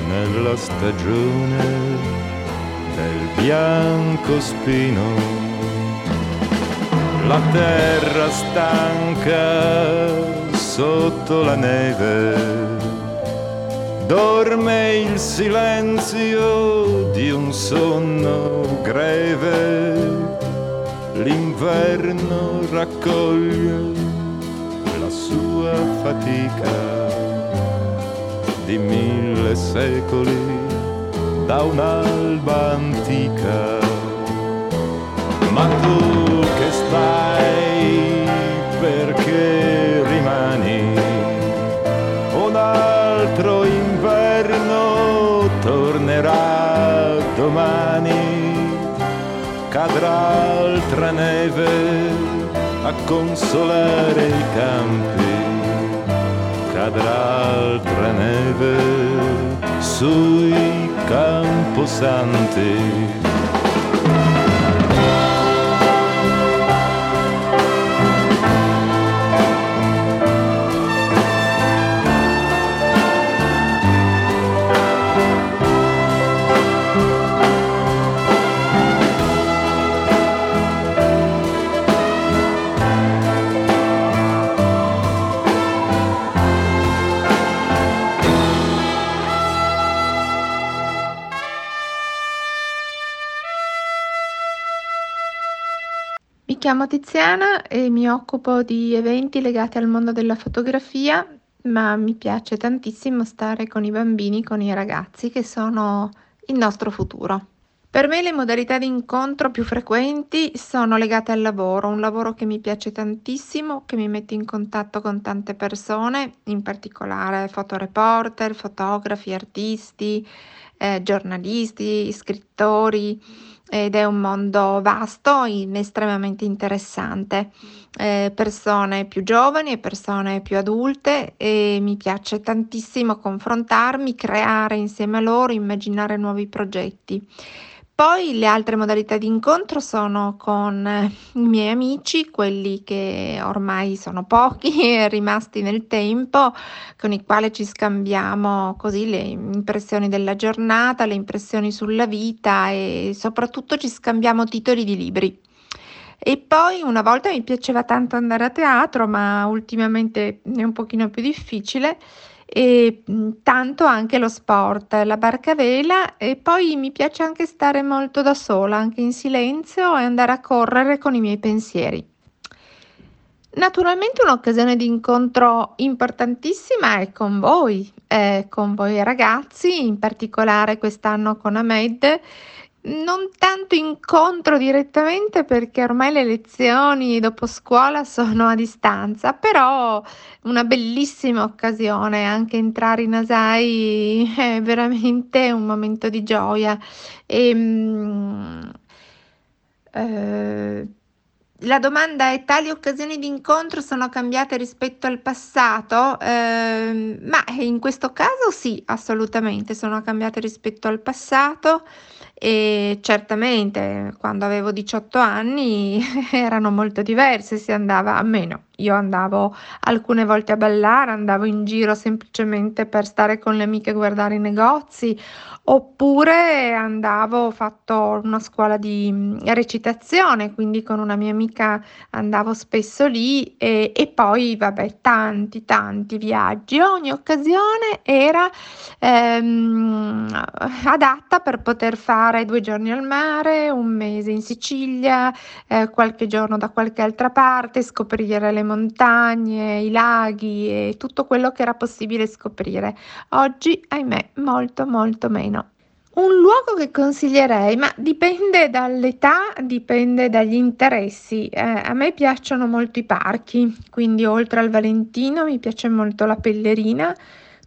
nella stagione del bianco spino la terra stanca sotto la neve, dorme il silenzio di un sonno greve, l'inverno raccoglie la sua fatica di mille secoli da un'alba antica. Ma tu stai perché rimani. Un altro inverno tornerà domani, cadrà altra neve a consolare i campi, cadrà altra neve sui camposanti. Chiamo Tiziana e mi occupo di eventi legati al mondo della fotografia, ma mi piace tantissimo stare con i bambini, con i ragazzi che sono il nostro futuro. Per me le modalità di incontro più frequenti sono legate al lavoro, un lavoro che mi piace tantissimo, che mi mette in contatto con tante persone, in particolare fotoreporter, fotografi, artisti, eh, giornalisti, scrittori ed è un mondo vasto e estremamente interessante. Eh, persone più giovani e persone più adulte e mi piace tantissimo confrontarmi, creare insieme a loro, immaginare nuovi progetti. Poi le altre modalità di incontro sono con i miei amici, quelli che ormai sono pochi [LAUGHS] e rimasti nel tempo, con i quali ci scambiamo così le impressioni della giornata, le impressioni sulla vita e soprattutto ci scambiamo titoli di libri. E poi una volta mi piaceva tanto andare a teatro, ma ultimamente è un pochino più difficile e tanto anche lo sport, la barca vela e poi mi piace anche stare molto da sola, anche in silenzio e andare a correre con i miei pensieri. Naturalmente un'occasione di incontro importantissima è con voi, è con voi ragazzi, in particolare quest'anno con Ahmed non tanto incontro direttamente perché ormai le lezioni dopo scuola sono a distanza, però una bellissima occasione anche entrare in Asai [LAUGHS] è veramente un momento di gioia. E, mm, eh, la domanda è: tali occasioni di incontro sono cambiate rispetto al passato? Ehm, ma in questo caso sì, assolutamente sono cambiate rispetto al passato e certamente quando avevo 18 anni [LAUGHS] erano molto diverse, si andava a meno. Io andavo alcune volte a ballare, andavo in giro semplicemente per stare con le amiche e guardare i negozi, oppure andavo, ho fatto una scuola di mm, recitazione, quindi con una mia amica andavo spesso lì e, e poi, vabbè, tanti, tanti viaggi. Ogni occasione era ehm, adatta per poter fare due giorni al mare, un mese in Sicilia, eh, qualche giorno da qualche altra parte, scoprire le montagne, i laghi e tutto quello che era possibile scoprire. Oggi, ahimè, molto molto meno. Un luogo che consiglierei, ma dipende dall'età, dipende dagli interessi. Eh, a me piacciono molto i parchi, quindi oltre al Valentino mi piace molto la Pellerina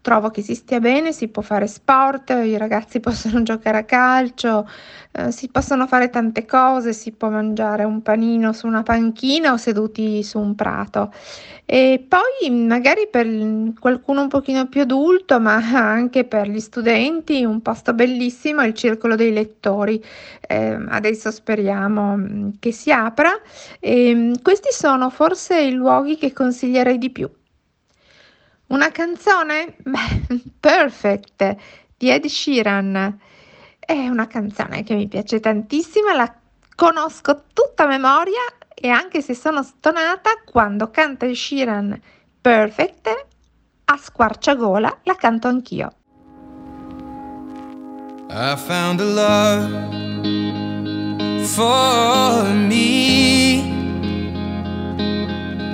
trovo che si stia bene, si può fare sport, i ragazzi [LAUGHS] possono giocare a calcio, eh, si possono fare tante cose, si può mangiare un panino su una panchina o seduti su un prato. E poi magari per qualcuno un pochino più adulto, ma [LAUGHS] anche per gli studenti, un posto bellissimo è il Circolo dei Lettori. Eh, adesso speriamo mm, che si apra. E, mm, questi sono forse i luoghi che consiglierei di più. Una canzone? Beh, [LAUGHS] Perfect di Ed Sheeran. È una canzone che mi piace tantissimo, la conosco tutta a memoria e anche se sono stonata, quando canta Ed Sheeran Perfect, a squarciagola la canto anch'io. I found a love for me.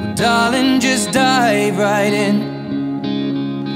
Well, darling, just dive right in.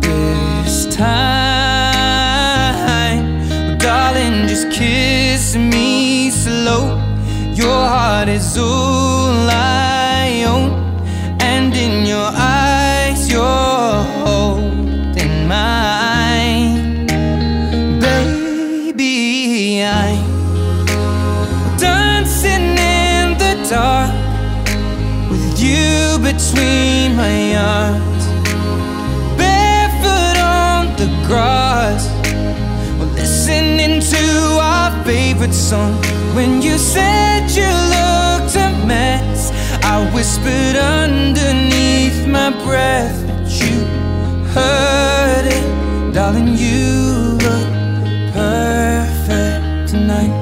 this time. Darling, just kiss me slow. Your heart is all I own, and in your eyes, you're holding mine. Baby, I'm dancing in the dark with you between my arms, favorite song. When you said you looked a mess, I whispered underneath my breath, but you heard it, darling. You look perfect tonight.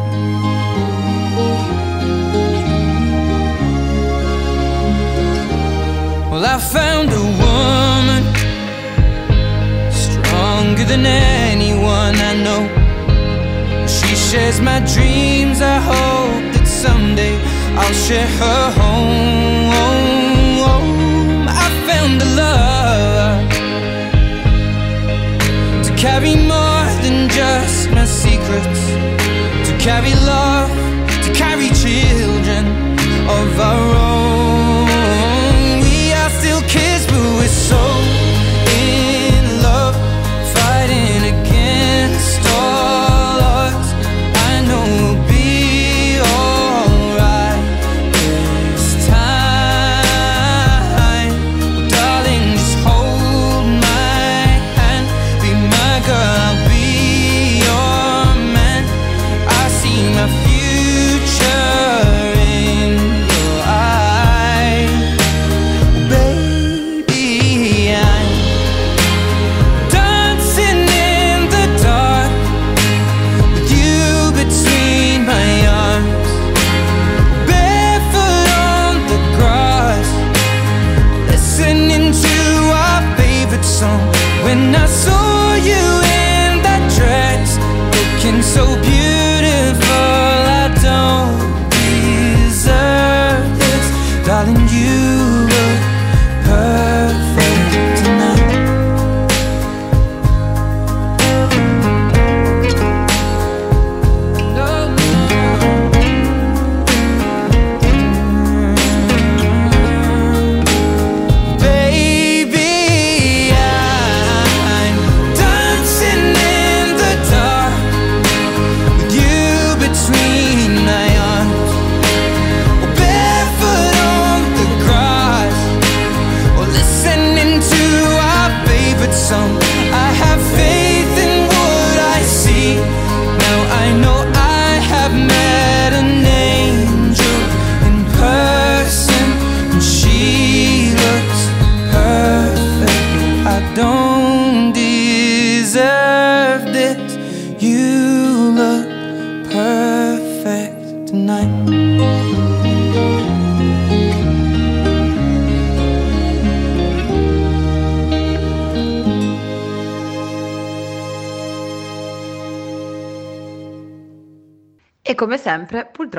Well, I found a woman stronger than anyone I know. Shares my dreams. I hope that someday I'll share her home. I found a love to carry more than just my secrets, to carry love, to carry children of our own.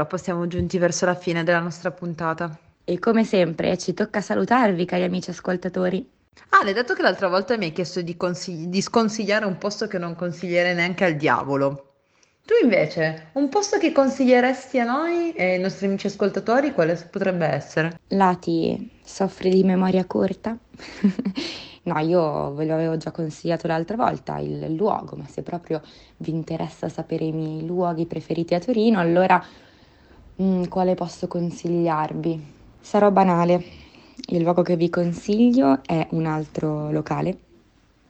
Purtroppo siamo giunti verso la fine della nostra puntata. E come sempre ci tocca salutarvi, cari amici ascoltatori. Ale, dato che l'altra volta mi hai chiesto di, consigli- di sconsigliare un posto che non consiglierei neanche al diavolo, tu invece, un posto che consiglieresti a noi e ai nostri amici ascoltatori, quale potrebbe essere? Lati, soffri di memoria corta? [LAUGHS] No, io ve lo avevo già consigliato l'altra volta il luogo, ma se proprio vi interessa sapere i miei luoghi preferiti a Torino, allora mm, quale posso consigliarvi? Sarò banale. Il luogo che vi consiglio è un altro locale,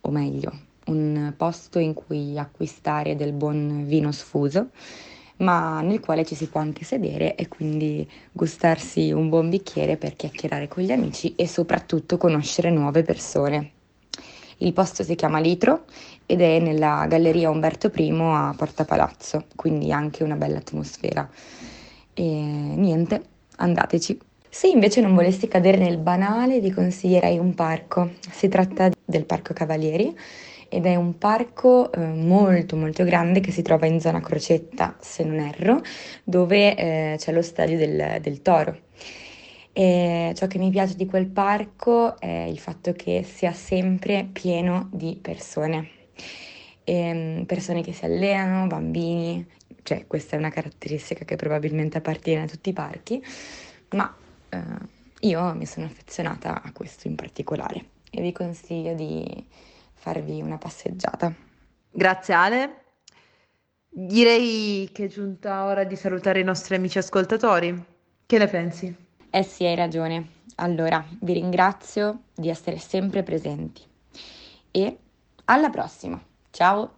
o meglio, un posto in cui acquistare del buon vino sfuso, ma nel quale ci si può anche sedere e quindi gustarsi un buon bicchiere per chiacchierare con gli amici e soprattutto conoscere nuove persone. Il posto si chiama Litro ed è nella Galleria Umberto I a Porta Palazzo, quindi anche una bella atmosfera. E niente, andateci. Se invece non volessi cadere nel banale, vi consiglierei un parco. Si tratta del Parco Cavalieri ed è un parco eh, molto molto grande che si trova in zona Crocetta, se non erro, dove eh, c'è lo stadio del, del Toro. E ciò che mi piace di quel parco è il fatto che sia sempre pieno di persone, Ehm, persone che si allenano, bambini, cioè questa è una caratteristica che probabilmente appartiene a tutti i parchi, ma eh, io mi sono affezionata a questo in particolare e vi consiglio di farvi una passeggiata. Grazie Ale. Direi che è giunta ora di salutare i nostri amici ascoltatori. Che ne pensi? Eh sì, hai ragione. Allora, vi ringrazio di essere sempre presenti e alla prossima. Ciao!